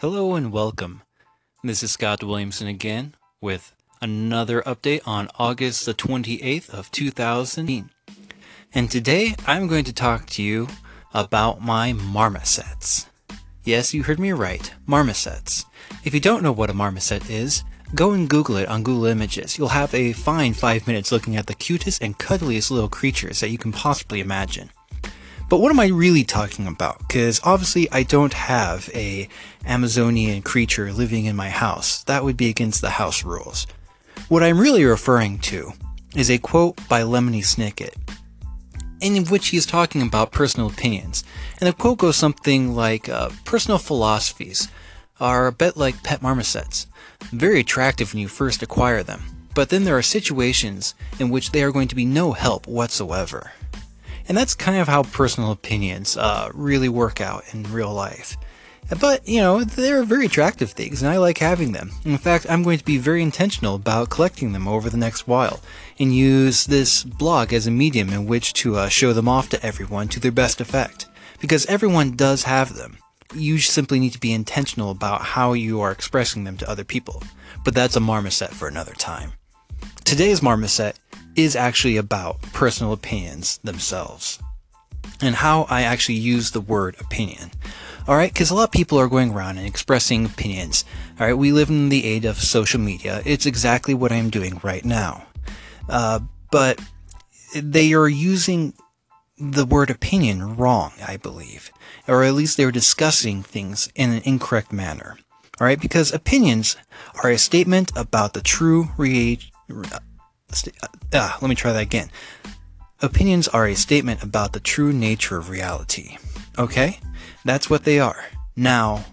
Hello and welcome. This is Scott Williamson again with another update on August the 28th of 2018. And today I'm going to talk to you about my marmosets. Yes, you heard me right, marmosets. If you don't know what a marmoset is, go and Google it on Google Images. You'll have a fine five minutes looking at the cutest and cuddliest little creatures that you can possibly imagine. But what am I really talking about? Because obviously I don't have a Amazonian creature living in my house. That would be against the house rules. What I'm really referring to is a quote by Lemony Snicket, in which he is talking about personal opinions. And the quote goes something like, uh, personal philosophies are a bit like pet marmosets, very attractive when you first acquire them. But then there are situations in which they are going to be no help whatsoever. And that's kind of how personal opinions uh, really work out in real life. But, you know, they're very attractive things, and I like having them. In fact, I'm going to be very intentional about collecting them over the next while, and use this blog as a medium in which to uh, show them off to everyone to their best effect. Because everyone does have them. You simply need to be intentional about how you are expressing them to other people. But that's a marmoset for another time. Today's marmoset is actually about personal opinions themselves and how I actually use the word opinion. Alright, because a lot of people are going around and expressing opinions. Alright, we live in the age of social media. It's exactly what I'm doing right now. Uh, but they are using the word opinion wrong, I believe. Or at least they're discussing things in an incorrect manner. Alright, because opinions are a statement about the true rea- uh, let me try that again. Opinions are a statement about the true nature of reality. Okay? That's what they are. Now,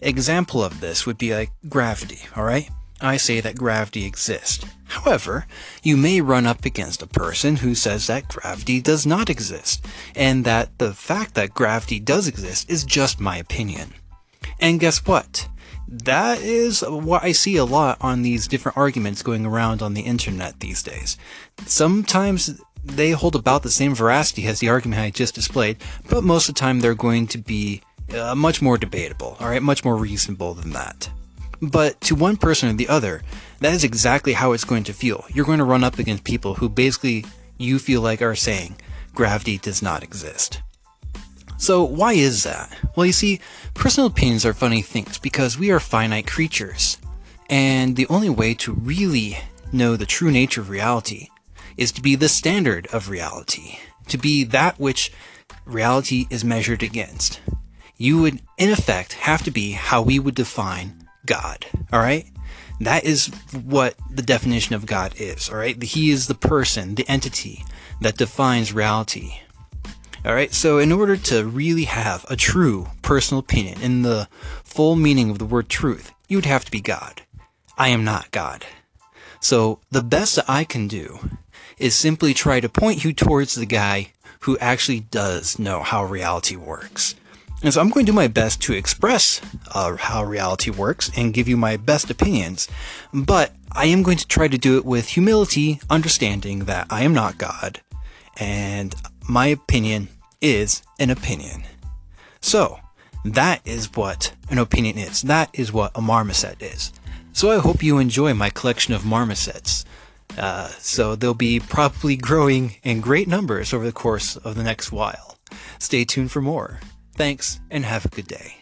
example of this would be like gravity, alright? I say that gravity exists. However, you may run up against a person who says that gravity does not exist, and that the fact that gravity does exist is just my opinion. And guess what? That is what I see a lot on these different arguments going around on the internet these days. Sometimes they hold about the same veracity as the argument I just displayed, but most of the time they're going to be uh, much more debatable, alright, much more reasonable than that. But to one person or the other, that is exactly how it's going to feel. You're going to run up against people who basically you feel like are saying gravity does not exist. So why is that? Well, you see, personal opinions are funny things because we are finite creatures. And the only way to really know the true nature of reality is to be the standard of reality, to be that which reality is measured against. You would, in effect, have to be how we would define God, alright? That is what the definition of God is, alright? He is the person, the entity that defines reality. Alright, so in order to really have a true personal opinion in the full meaning of the word truth, you would have to be God. I am not God. So the best that I can do is simply try to point you towards the guy who actually does know how reality works. And so I'm going to do my best to express uh, how reality works and give you my best opinions, but I am going to try to do it with humility, understanding that I am not God, and my opinion is an opinion. So, that is what an opinion is. That is what a marmoset is. So I hope you enjoy my collection of marmosets. Uh, so they'll be probably growing in great numbers over the course of the next while. Stay tuned for more. Thanks and have a good day.